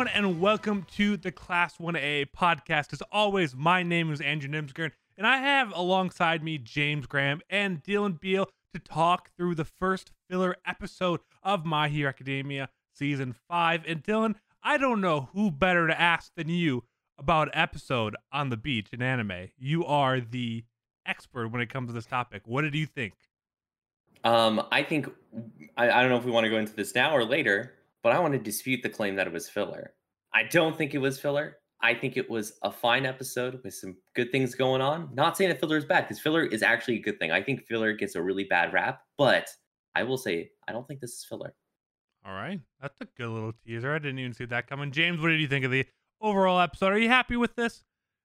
Everyone, and welcome to the Class 1A podcast. As always, my name is Andrew Nimsgren, and I have alongside me James Graham and Dylan Beal to talk through the first filler episode of My Hero Academia season 5. And Dylan, I don't know who better to ask than you about episode on the beach in anime. You are the expert when it comes to this topic. What did you think? Um, I think I, I don't know if we want to go into this now or later, but I want to dispute the claim that it was filler. I don't think it was filler. I think it was a fine episode with some good things going on. Not saying that filler is bad, because filler is actually a good thing. I think filler gets a really bad rap, but I will say I don't think this is filler. All right. That's a good little teaser. I didn't even see that coming. James, what did you think of the overall episode? Are you happy with this?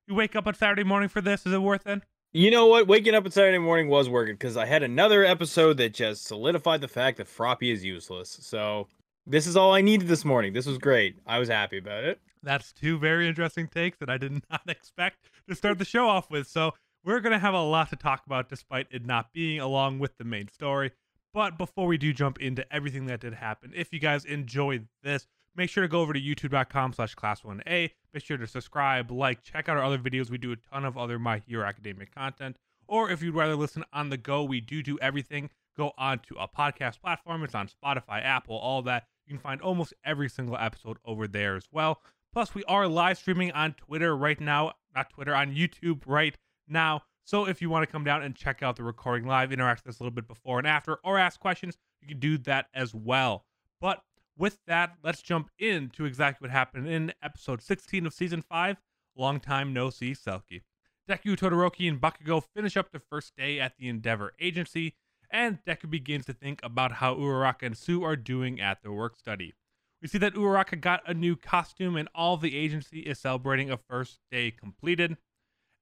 You wake up on Saturday morning for this? Is it worth it? You know what? Waking up on Saturday morning was working because I had another episode that just solidified the fact that Froppy is useless. So this is all I needed this morning. This was great. I was happy about it. That's two very interesting takes that I did not expect to start the show off with. So we're going to have a lot to talk about despite it not being along with the main story. But before we do jump into everything that did happen, if you guys enjoyed this, make sure to go over to youtube.com slash class1a. Make sure to subscribe, like, check out our other videos. We do a ton of other My Hero Academia content. Or if you'd rather listen on the go, we do do everything. Go on to a podcast platform. It's on Spotify, Apple, all that. You can find almost every single episode over there as well. Plus, we are live streaming on Twitter right now, not Twitter, on YouTube right now. So if you want to come down and check out the recording live, interact with us a little bit before and after, or ask questions, you can do that as well. But with that, let's jump into exactly what happened in episode 16 of season 5, Long Time No See Selkie. Deku, Todoroki, and Bakugo finish up the first day at the Endeavor Agency, and Deku begins to think about how Uraraka and Tsu are doing at their work study. We see that Uraraka got a new costume, and all the agency is celebrating a first day completed.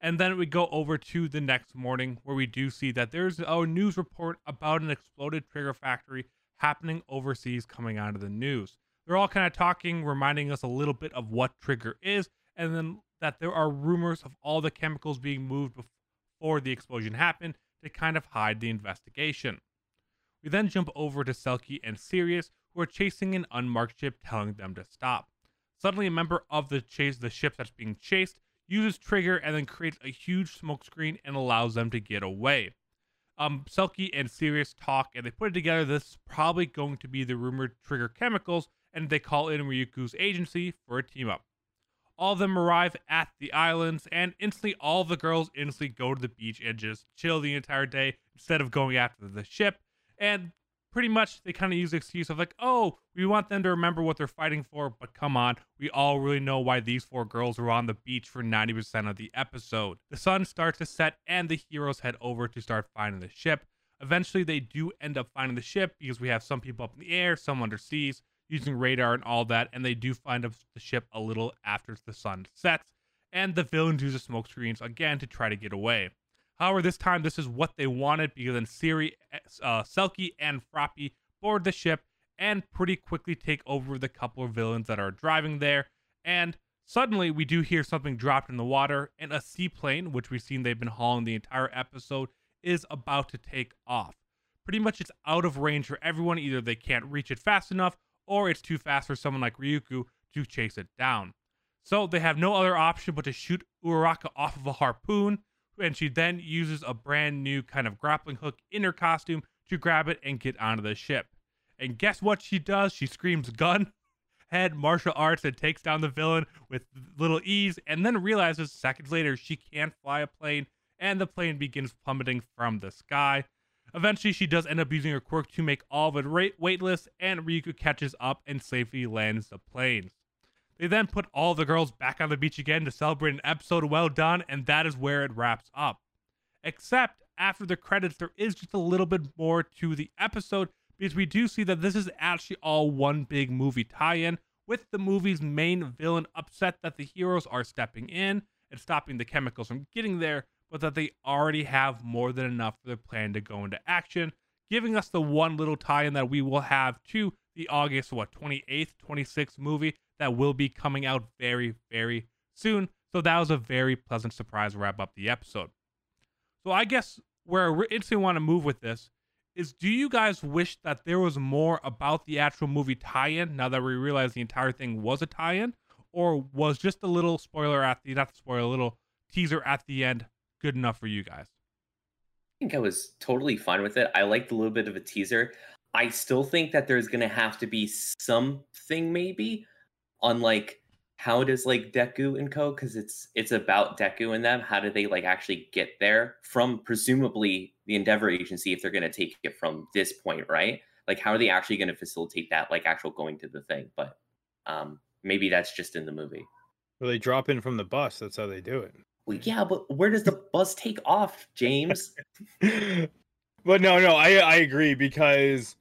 And then we go over to the next morning where we do see that there's a news report about an exploded trigger factory happening overseas coming out of the news. They're all kind of talking, reminding us a little bit of what trigger is, and then that there are rumors of all the chemicals being moved before the explosion happened to kind of hide the investigation. We then jump over to Selkie and Sirius, who are chasing an unmarked ship, telling them to stop. Suddenly, a member of the chase the ship that's being chased uses trigger and then creates a huge smoke screen and allows them to get away. Um, Selkie and Sirius talk and they put it together. This is probably going to be the rumored trigger chemicals, and they call in Ryukyu's agency for a team up. All of them arrive at the islands, and instantly all the girls instantly go to the beach and just chill the entire day instead of going after the ship. And pretty much they kind of use the excuse of like, oh, we want them to remember what they're fighting for, but come on, we all really know why these four girls were on the beach for 90% of the episode. The sun starts to set and the heroes head over to start finding the ship. Eventually, they do end up finding the ship because we have some people up in the air, some underseas, using radar and all that, and they do find the ship a little after the sun sets. And the villains use the smoke screens again to try to get away. However, this time this is what they wanted because then Siri, uh, Selkie, and Froppy board the ship and pretty quickly take over the couple of villains that are driving there. And suddenly we do hear something dropped in the water, and a seaplane, which we've seen they've been hauling the entire episode, is about to take off. Pretty much it's out of range for everyone. Either they can't reach it fast enough, or it's too fast for someone like Ryukyu to chase it down. So they have no other option but to shoot Uraraka off of a harpoon, and she then uses a brand new kind of grappling hook in her costume to grab it and get onto the ship. And guess what she does? She screams gun, head, martial arts, and takes down the villain with little ease, and then realizes seconds later she can't fly a plane, and the plane begins plummeting from the sky. Eventually, she does end up using her quirk to make all of it weightless, and Ryukyu catches up and safely lands the planes. They then put all the girls back on the beach again to celebrate an episode well done, and that is where it wraps up. Except after the credits, there is just a little bit more to the episode because we do see that this is actually all one big movie tie in, with the movie's main villain upset that the heroes are stepping in and stopping the chemicals from getting there, but that they already have more than enough for their plan to go into action, giving us the one little tie in that we will have to the August, what, 28th, 26th movie that will be coming out very, very soon. So that was a very pleasant surprise wrap up the episode. So I guess where I instantly want to move with this is do you guys wish that there was more about the actual movie tie-in now that we realize the entire thing was a tie-in or was just a little spoiler at the not spoiler a little teaser at the end good enough for you guys I think I was totally fine with it. I liked a little bit of a teaser. I still think that there's gonna have to be something maybe on like how does like Deku and Co. because it's it's about Deku and them. How do they like actually get there from presumably the Endeavor Agency if they're gonna take it from this point, right? Like how are they actually gonna facilitate that, like actual going to the thing? But um maybe that's just in the movie. Well, they drop in from the bus. That's how they do it. Well, yeah, but where does the bus take off, James? but no, no, I I agree because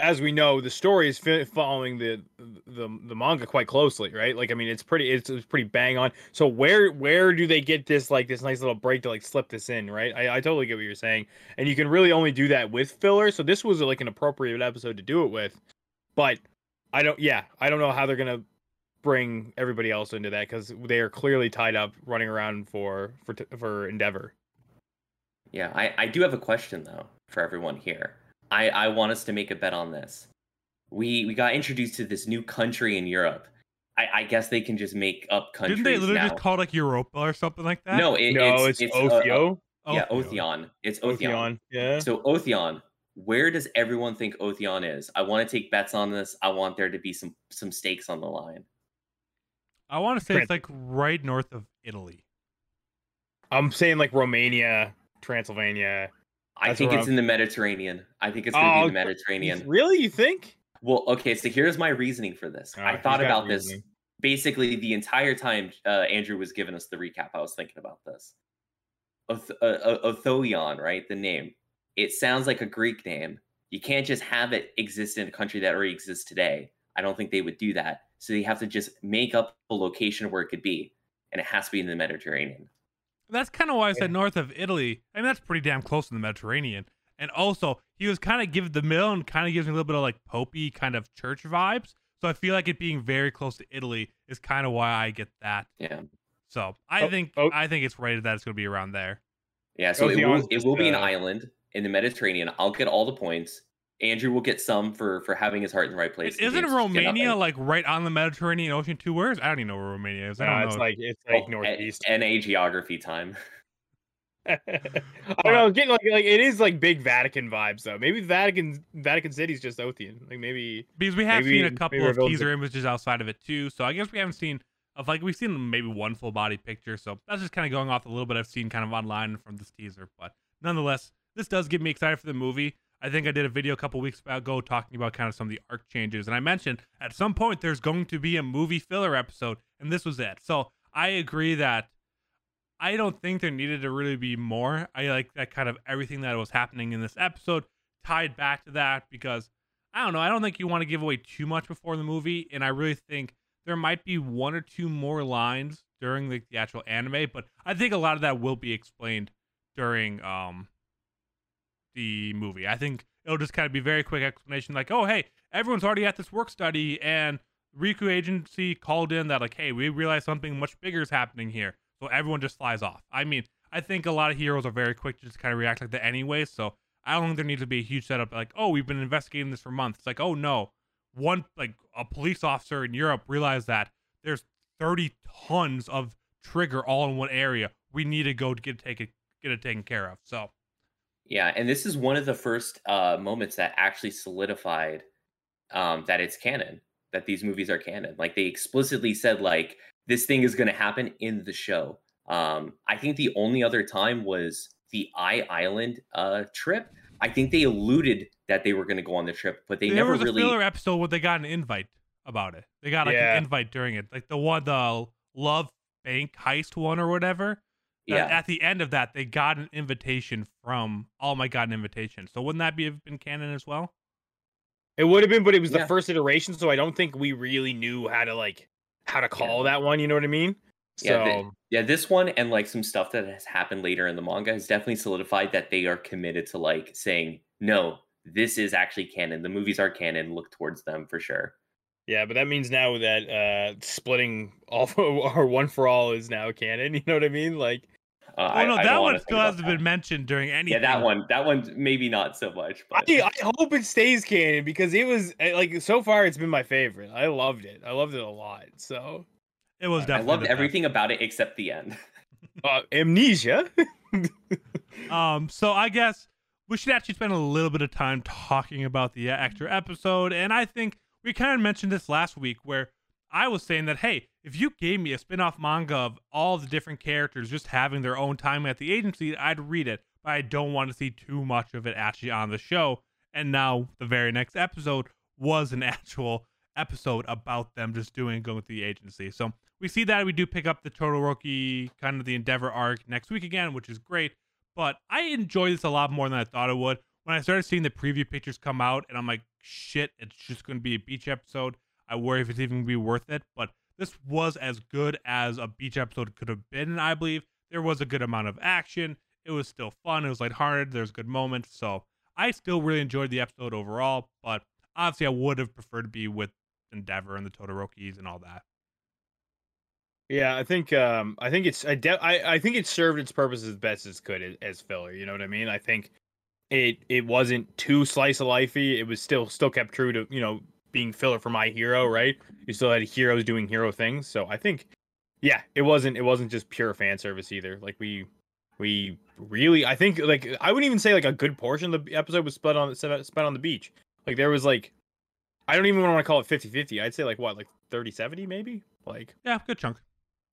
as we know, the story is following the, the the manga quite closely, right? Like, I mean, it's pretty it's, it's pretty bang on. So where where do they get this like this nice little break to like slip this in, right? I, I totally get what you're saying, and you can really only do that with filler. So this was like an appropriate episode to do it with, but I don't. Yeah, I don't know how they're gonna bring everybody else into that because they are clearly tied up running around for for for Endeavor. Yeah, I, I do have a question though for everyone here. I, I want us to make a bet on this. We we got introduced to this new country in Europe. I, I guess they can just make up countries didn't they literally now. just call it like europa or something like that no, it, no, it's, it's, uh, uh, yeah, Othio. Otheon. It's Otheon. Otheon. Yeah. So Otheon, where does everyone think Otheon is? I want to take bets on this. I want there to be some some stakes on the line. I want to say Trent. it's like right north of italy I'm saying like Romania, Transylvania. I think it's I'm- in the Mediterranean. I think it's going to be Oh, in the Mediterranean. Really, you think? Well, okay, so here's my reasoning for this. Oh, I thought got about this basically the entire time uh, Andrew was giving us the recap. I was thinking about this. Oth- uh, uh, Othoion, right? The name. It sounds like a Greek name. You can't just have it exist in a country that already exists today. I don't think they would do that. So they have to just make up a location where it could be, and it has to be in the Mediterranean. That's kind of why I said Yeah. north of Italy. I mean, that's pretty damn close to the Mediterranean. And also, he was kind of giving the mill and kind of gives me a little bit of like popey kind of church vibes. So I feel like it being very close to Italy is kind of why I get that. Yeah, So I Oh, think oh. I think it's rated that it's going to be around there. yeah. So it will, it will be an island in the Mediterranean. I'll get all the points. Andrew will get some for for having his heart in the right place. It, isn't James will get Romania like right on the Mediterranean Ocean too? Where is? I don't even know where Romania is. I don't it's know. like it's like Oh, northeast. N- NA geography time. I don't know. Getting like like it is like big Vatican vibes though. Maybe Vatican Vatican City's just Otheon. Like maybe because we have maybe- seen a couple of revealed teaser images outside of it too. So I guess we haven't seen of like we've seen maybe one full body picture. So that's just kind of going off a little bit I've seen kind of online from this teaser. But nonetheless, this does get me excited for the movie. I think I did a video a couple weeks ago talking about kind of some of the arc changes, and I mentioned at some point there's going to be a movie filler episode, and this was it. So I agree that I don't think there needed to really be more. I like that kind of everything that was happening in this episode tied back to that because I don't know. I don't think you want to give away too much before the movie, and I really think there might be one or two more lines during the, the actual anime, but I think a lot of that will be explained during um the movie. I think it'll just kind of be very quick explanation, like, oh hey, everyone's already at this work study, and Riku agency called in that like, hey, we realize something much bigger is happening here, so everyone just flies off. I mean, I think a lot of heroes are very quick to just kind of react like that anyway, so I don't think there needs to be a huge setup like, oh, we've been investigating this for months. It's like, oh no, one like a police officer in Europe realized that there's 30 tons of trigger all in one area. We need to go to get it taken get it taken care of. So Yeah, and this is one of the first uh, moments that actually solidified um, that it's canon, that these movies are canon. Like they explicitly said, like this thing is going to happen in the show. Um, I think the only other time was the I-Island uh, trip. I think they alluded that they were going to go on the trip, but they there never was a really. filler episode where they got an invite about it. They got like Yeah. an invite during it, like the one the Love Bank heist one or whatever. That Yeah, At the end of that, they got an invitation from Oh My God, an invitation. So wouldn't that be have been canon as well? it would have been, but it was Yeah. the first iteration, so I don't think we really knew how to like how to call that one. You know what I mean? So Yeah, the- yeah, this one and like some stuff that has happened later in the manga has definitely solidified that they are committed to like saying, no, this is actually canon. The movies are canon. Look towards them for sure. Yeah, but that means now that uh splitting all or one for all is now canon. You know what I mean? Like Uh, Oh I, no, I don't that wanna one still hasn't that. been mentioned during any. Yeah, that one. That one maybe not so much, but I, I hope it stays canon because it was eh, like so far it's been my favorite. I loved it. I loved it a lot. So It was definitely. I loved the best. everything about it except the end. uh, amnesia. Um, so I guess we should actually spend a little bit of time talking about the uh, extra episode, and I think we kind of mentioned this last week where I was saying that hey, if you gave me a spin-off manga of all the different characters just having their own time at the agency, I'd read it, but I don't want to see too much of it actually on the show. And now the very next episode was an actual episode about them just doing going through the agency. So we see that we do pick up the total Todoroki kind of the Endeavor arc next week again, which is great. But I enjoy this a lot more than I thought it would. When I started seeing the preview pictures come out, and I'm like, shit, it's just going to be a beach episode. I worry if it's even going to be worth it. But this was as good as a beach episode could have been, I believe. There was a good amount of action. It was still fun. It was lighthearted. There's good moments. So I still really enjoyed the episode overall. But obviously, I would have preferred to be with Endeavor and the Todorokis and all that. Yeah, I think um I think it's I, de- I I think it served its purpose as best as could as, as filler. You know what I mean? I think it it wasn't too slice of lifey. It was still still kept true to you know being filler for my hero. Right? You still had heroes doing hero things. So I think yeah, it wasn't it wasn't just pure fan service either. Like we we really I think like I wouldn't even say like a good portion of the episode was spent on spent on the beach. Like there was like I don't even want to call it 50-50. I'd say like what like 30-70 maybe. Like Yeah, good chunk.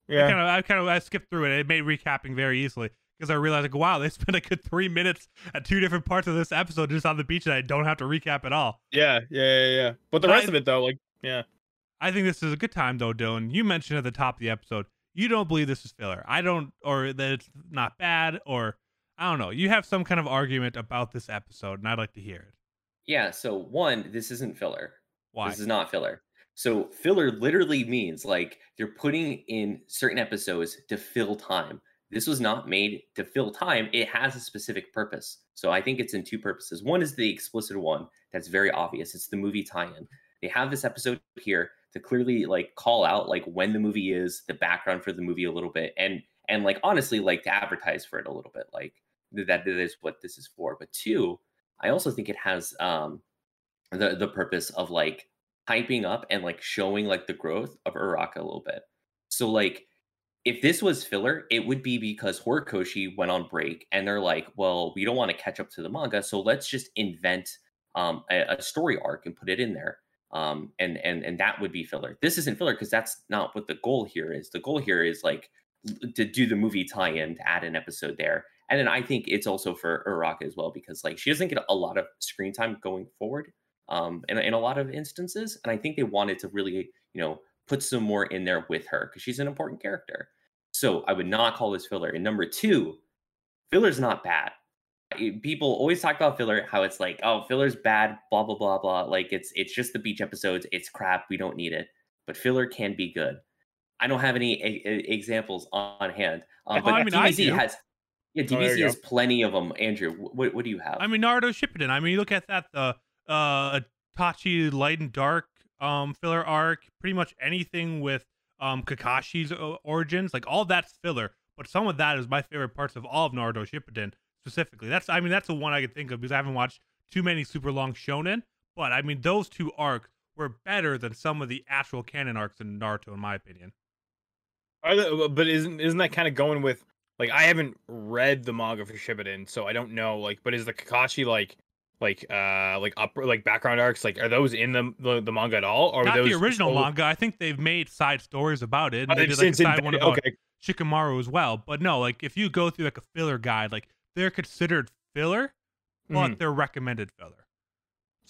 I yeah. kind of, I kind of, I skipped through it. It made recapping very easily because I realized, like, wow, they spent a good three minutes at two different parts of this episode just on the beach, and I don't have to recap at all. Yeah, yeah, yeah, yeah. But the But rest I- of it though, like, yeah. I think this is a good time, though, Dylan. You mentioned at the top of the episode you don't believe this is filler. I don't, or that it's not bad, or I don't know. You have some kind of argument about this episode, and I'd like to hear it. yeah. So one, this isn't filler. Why? This is not filler. So filler literally means like they're putting in certain episodes to fill time. This was not made to fill time. It has a specific purpose. So I think it's in two purposes. One is the explicit one that's very obvious. It's the movie tie-in. They have this episode here to clearly like call out like when the movie is, the background for the movie a little bit, and and like honestly like to advertise for it a little bit. Like that is what this is for. But two, I also think it has um the the purpose of like hyping up and like showing like the growth of Iraq a little bit. So like if this was filler, it would be because Horikoshi went on break and they're like, well, we don't want to catch up to the manga, so let's just invent um, a, a story arc and put it in there. Um, and and and that would be filler. This isn't filler because that's not what the goal here is. The goal here is like to do the movie tie-in to add an episode there. And then I think it's also for Uraka as well because like she doesn't get a lot of screen time going forward um, in, in a lot of instances. And I think they wanted to really, you know, put some more in there with her because she's an important character. So I would not call this filler. And number two, filler's not bad. People always talk about filler, how it's like, oh, filler's bad, blah blah blah blah. Like it's it's just the beach episodes. It's crap. We don't need it. But filler can be good. I don't have any e- e- examples on hand, um, Oh, but I mean, DBZ has. Yeah, DBZ go. has plenty of them. Andrew, what what do you have? I mean, Naruto Shippuden. I mean, you look at that the uh Itachi Light and Dark um filler arc, pretty much anything with um Kakashi's origins, like all that's filler. But some of that is my favorite parts of all of Naruto Shippuden specifically. That's I mean that's the one I could think of because I haven't watched too many super long shonen. But I mean those two arcs were better than some of the actual canon arcs in Naruto, in my opinion. The, but isn't isn't that kind of going with like I haven't read the manga for Shippuden, so I don't know. Like, but is the Kakashi like like uh like upper like background arcs like are those in the the, the manga at all? Or Not those the original solo- manga. I think they've made side stories about it. Oh, And they they've did like a since side one about okay, Shikamaru as well. But no, like if you go through like a filler guide, like they're considered filler, but Mhm. they're recommended filler.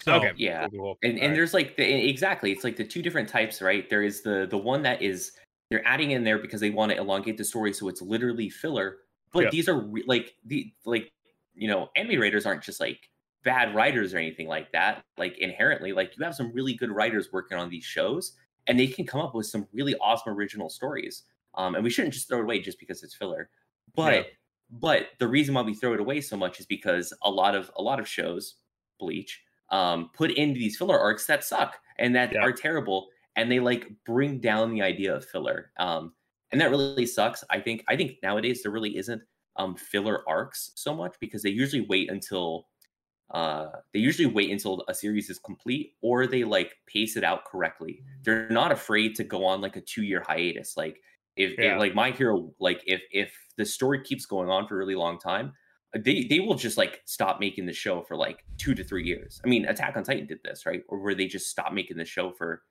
So okay, yeah. and and Alright. there's like the exactly it's like the two different types right there is the the one that is they're adding in there because they want to elongate the story so it's literally filler but Yeah. these are re- like the like you know anime writers aren't just like bad writers or anything like that like inherently like you have some really good writers working on these shows and they can come up with some really awesome original stories um and we shouldn't just throw it away just because it's filler but Yeah. but the reason why we throw it away so much is because a lot of a lot of shows bleach um put in these filler arcs that suck and that Yeah. are terrible and they like bring down the idea of filler um and that really sucks i think i think nowadays there really isn't um filler arcs so much because they usually wait until uh they usually wait until a series is complete or they like pace it out correctly they're not afraid to go on like a two year hiatus like if, Yeah. if like my hero like if if the story keeps going on for a really long time uh, they they will just like stop making the show for like two to three years i mean attack on titan did this right or where they just stop making the show for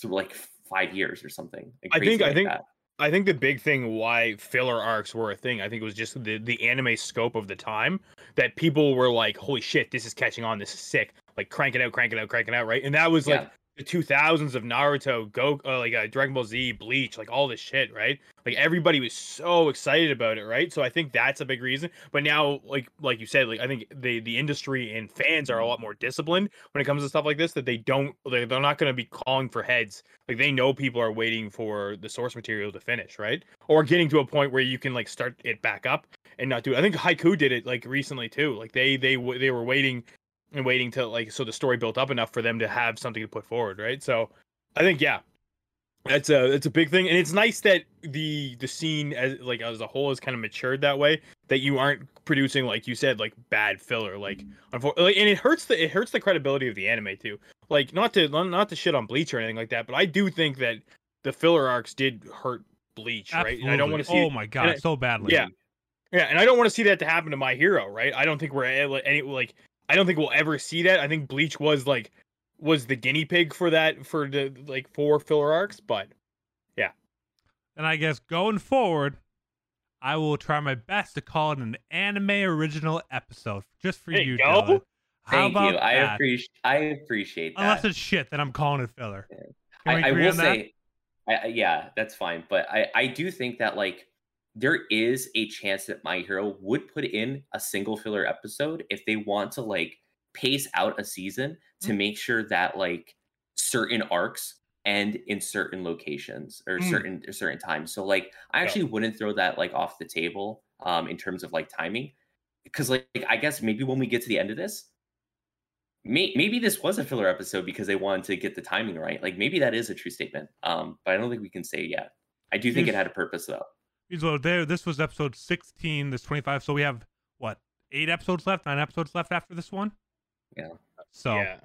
for like five years or something like, I think- I think- that. I think the big thing why filler arcs were a thing, I think it was just the the anime scope of the time that people were like, "Holy shit, this is catching on. This is sick." Like crank it out, crank it out, crank it out, right? And that was like Yeah. The 2000s of Naruto, Go, uh, like uh, Dragon Ball Z, Bleach, like all this shit, right? Like everybody was so excited about it, right? So I think that's a big reason. But now, like like you said, like I think the the industry and fans are a lot more disciplined when it comes to stuff like this. That they don't, they're, they're not going to be calling for heads. Like they know people are waiting for the source material to finish, right? Or getting to a point where you can like start it back up and not do it. I think Haikyu did it like recently too. Like they they they were waiting and waiting to like so the story built up enough for them to have something to put forward, right? So I think yeah, that's a it's a big thing, and it's nice that the the scene as like as a whole is kind of matured that way. That you aren't producing like you said like bad filler, like unfortunately, and it hurts the it hurts the credibility of the anime too. Like not to not to shit on Bleach or anything like that, but I do think that the filler arcs did hurt Bleach, right? And I don't want to see Oh my god, I- so badly. yeah. Yeah, and I don't want to see that to happen to my hero, right? I don't think we're eh, a- any like I don't think we'll ever see that. I think Bleach was like was the guinea pig for that for the like four filler arcs, but yeah. And I guess going forward, I will try my best to call it an anime original episode just for There you, you go. Dylan. How Thank about you. I appreciate. I appreciate that. Unless it's shit, then I'm calling it filler. Yeah. Can we I, I will on that? say, I, I- yeah, that's fine. But I, I do think that like there is a chance that My Hero would put in a single filler episode if they want to like pace out a season to Mm. make sure that like certain arcs end in certain locations or Mm. certain or certain times. So like I Yeah. actually wouldn't throw that like off the table um in terms of like timing because like I guess maybe when we get to the end of this may, maybe this was a filler episode because they wanted to get the timing right. Like maybe that is a true statement. Um, but I don't think we can say yet. I do think it had a purpose though. So there, this was episode 16. This 25. So we have what eight episodes left, nine episodes left after this one. Yeah. So yeah.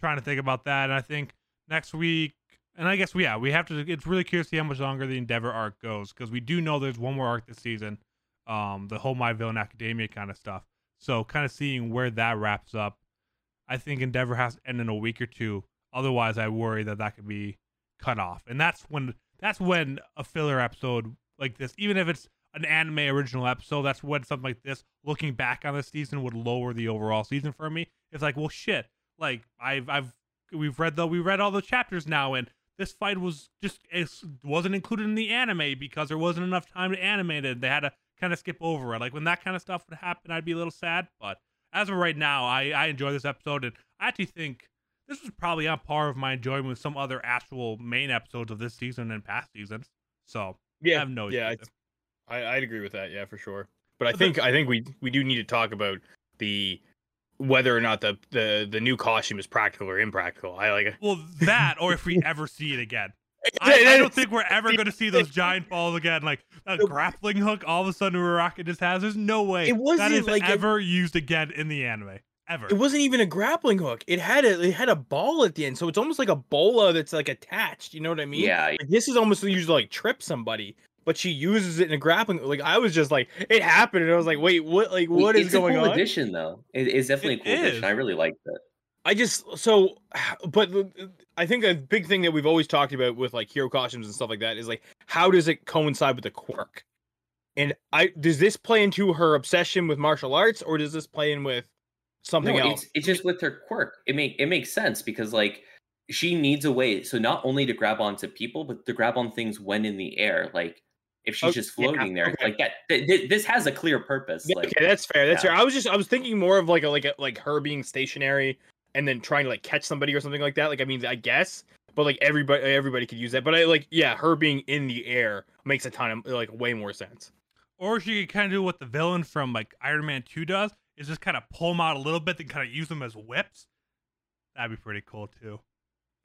trying to think about that, and I think next week, and I guess yeah we have to. It's really curious to see how much longer the Endeavor arc goes because we do know there's one more arc this season, um, the whole My Villain Academia kind of stuff. So kind of seeing where that wraps up. I think Endeavor has to end in a week or two. Otherwise, I worry that that could be cut off, and that's when that's when a filler episode like this, even if it's an anime original episode, that's when something like this, looking back on the season, would lower the overall season for me. It's like, well, shit, like I've I've we've read the we read all the chapters now, and this fight was just it wasn't included in the anime because there wasn't enough time to animate it. They had to kind of skip over it. Like when that kind of stuff would happen, I'd be a little sad. But as of right now, I I enjoy this episode, and I actually think this was probably on par of my enjoyment with some other actual main episodes of this season and past seasons. So Yeah. I have no yeah, issue it's- with it. I, I'd agree with that. Yeah, for sure. But I think I think we we do need to talk about the whether or not the the the new costume is practical or impractical. I like it. Well, that, or if we ever see it again. I, I don't think we're ever going to see those giant balls again. Like a grappling hook, all of a sudden Uraraka just has. There's no way It wasn't is like a- ever used again in the anime. Ever. It wasn't even a grappling hook. It had a it had a ball at the end, so it's almost like a bola that's like attached. You know what I mean? Yeah, Like, this is almost used to like trip somebody, but she uses it in a grappling. Like I was just like, it happened, and I was like, wait, what? Like what is it's going a cool on? addition though. It is definitely It a cool addition. I really liked it. I just so, but uh, I think a big thing that we've always talked about with like hero costumes and stuff like that is like, how does it coincide with the quirk? And I does this play into her obsession with martial arts, or does this play in with something no, else? It's, it's just with her quirk. It make it makes sense because like she needs a way. So not only to grab onto people, but to grab on things when in the air. Like if she's Oh, just yeah, floating there, okay. like that. Th- th- this has a clear purpose. Yeah, Like okay, that's fair. That's yeah. fair. I was just I was thinking more of like a like a like her being stationary and then trying to like catch somebody or something like that. Like I mean, I guess, but like everybody everybody could use that. But I like yeah, her being in the air makes a ton of like way more sense. Or she could kind of do what the villain from like Iron Man 2 does, is just kind of pull them out a little bit, then kind of use them as whips. That'd be pretty cool too.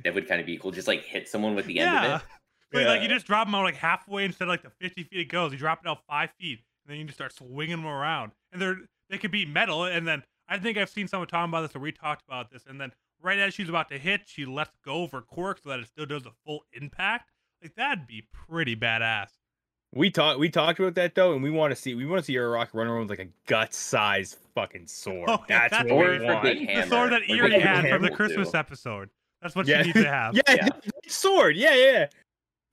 that would kind of be cool. Just like hit someone with the end of it. Like, like you just drop them out like halfway instead of like the 50 feet it goes. You drop it out five feet. and then you just start swinging them around, and they're they could be metal, and then I think I've seen someone talking about this, or we talked about this, and then right as she's about to hit, she lets go of her quirk so that it still does a full impact. Like that'd be pretty badass. We talked we talked about that though, and we want to see we want to see Uraraka run around with like a gut sized fucking sword. Oh, that's, that's what we for want. big The sword that like Erie had from the Christmas do. episode. That's what Yeah. she needs to have. yeah, Yeah. sword. Yeah, yeah.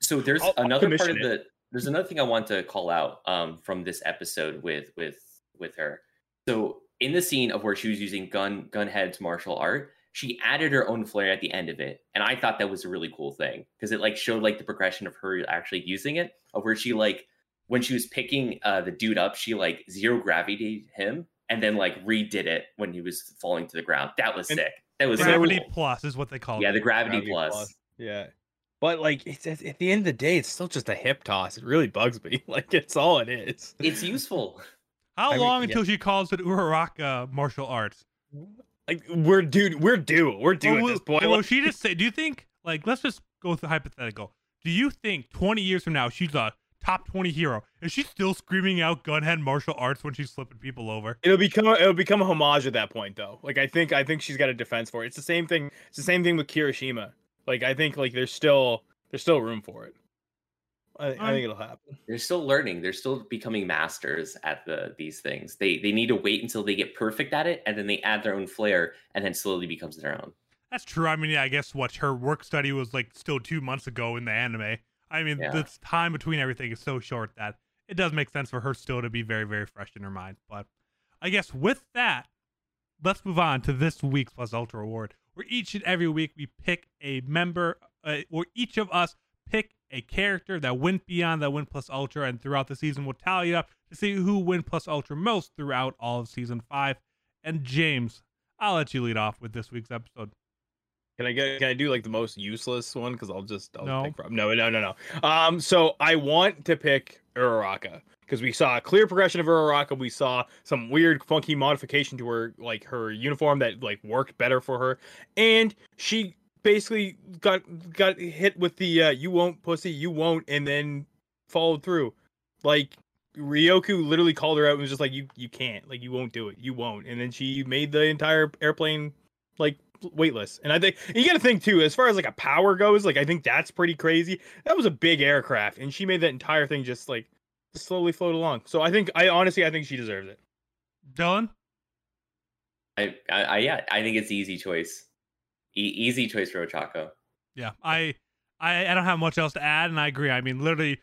So there's I'll- I'll another part of the there's another thing I want to call out um, from this episode with with with her. So in the scene of where she was using gun gunhead's martial art, she added her own flair at the end of it, and I thought that was a really cool thing because it like showed like the progression of her actually using it, of where she like when she was picking uh, the dude up, she like zero gravity him and then like redid it when he was falling to the ground. That was And- sick. That was so Gravity cool. plus is what they call Yeah, it. Yeah the gravity, Gravity plus. plus. Yeah. But like it's at, at the end of the day, it's still just a hip toss. It really bugs me. Like it's all it is. It's useful. How I mean, long yeah. until she calls it Uraraka martial arts? Like we're dude, we're due. We're due Or at this point. Like, she just say? Do you think? Like, let's just go with the hypothetical. Do you think 20 years from now she's a top 20 hero? Is she still screaming out gunhead martial arts when she's flipping people over? It'll become a, it'll become a homage at that point though. Like I think I think she's got a defense for it. It's the same thing. It's the same thing with Kirishima. Like I think like there's still there's still room for it. I, I think it'll happen. They're still learning. They're still becoming masters at the these things. They they need to wait until they get perfect at it, and then they add their own flair, and then slowly becomes their own. That's true. I mean, yeah, I guess what her work study was like still two months ago in the anime. I mean, Yeah. the time between everything is so short that it does make sense for her still to be very, very fresh in her mind. But I guess with that, let's move on to this week's Plus Ultra Award, where each and every week we pick a member, uh, or each of us pick a character that went beyond that win plus ultra, and throughout the season we'll tally it up to see who win plus ultra most throughout all of season five. And James, I'll let you lead off with this week's episode. Can I get can I do like the most useless one? Because I'll just I'll No. pick from no no no no. Um so I want to pick Uraraka because we saw a clear progression of Uraraka. We saw some weird funky modification to her like her uniform that like worked better for her. And she basically got got hit with the uh, you won't pussy, you won't, and then followed through. Like Ryukyu literally called her out and was just like, You you can't, like you won't do it, you won't. And then she made the entire airplane like weightless. And I think you got to think too, as far as like a power goes, like I think that's pretty crazy. That was a big aircraft, and she made that entire thing just like slowly float along. So I think I honestly I think she deserves it. Dylan? I, I, I yeah, I think it's the easy choice. E- easy choice for Ochako. Yeah, I, I, I don't have much else to add, and I agree. I mean, literally,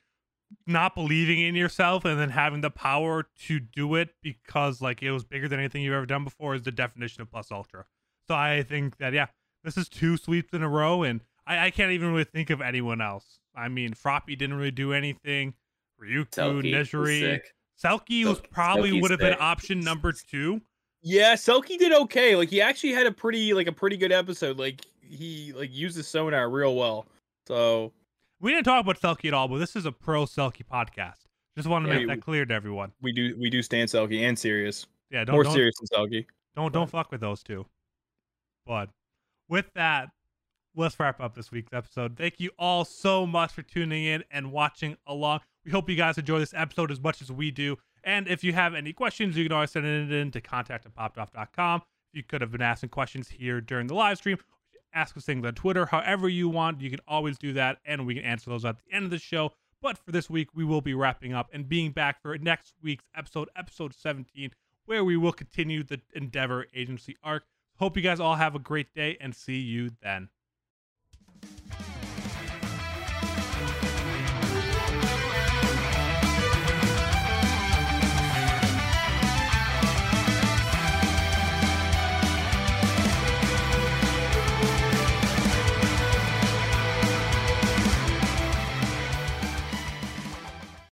not believing in yourself and then having the power to do it because like it was bigger than anything you've ever done before is the definition of plus ultra. So I think that yeah, this is two sweeps in a row, and I, I can't even really think of anyone else. I mean, Froppy didn't really do anything. Ryukyu, Selkie was. Selkie was probably would have been option number two. Yeah, Selkie did okay. Like he actually had a pretty like a pretty good episode. Like he like used the sonar real well. So We didn't talk about Selkie at all, but this is a pro Selkie podcast. Just want to Yeah, make that clear to everyone. we do we do stand Selkie and Sirius. Yeah, don't More don't, Sirius than Selkie. Don't don't fuck with those two. But with that, let's wrap up this week's episode. Thank you all so much for tuning in and watching along. We hope you guys enjoy this episode as much as we do. And if you have any questions, you can always send it in to contact at. You could have been asking questions here during the live stream. Ask us things on Twitter, however you want. You can always do that, and we can answer those at the end of the show. But for this week, we will be wrapping up and being back for next week's episode, episode 17, where we will continue the Endeavor Agency arc. Hope you guys all have a great day and see you then.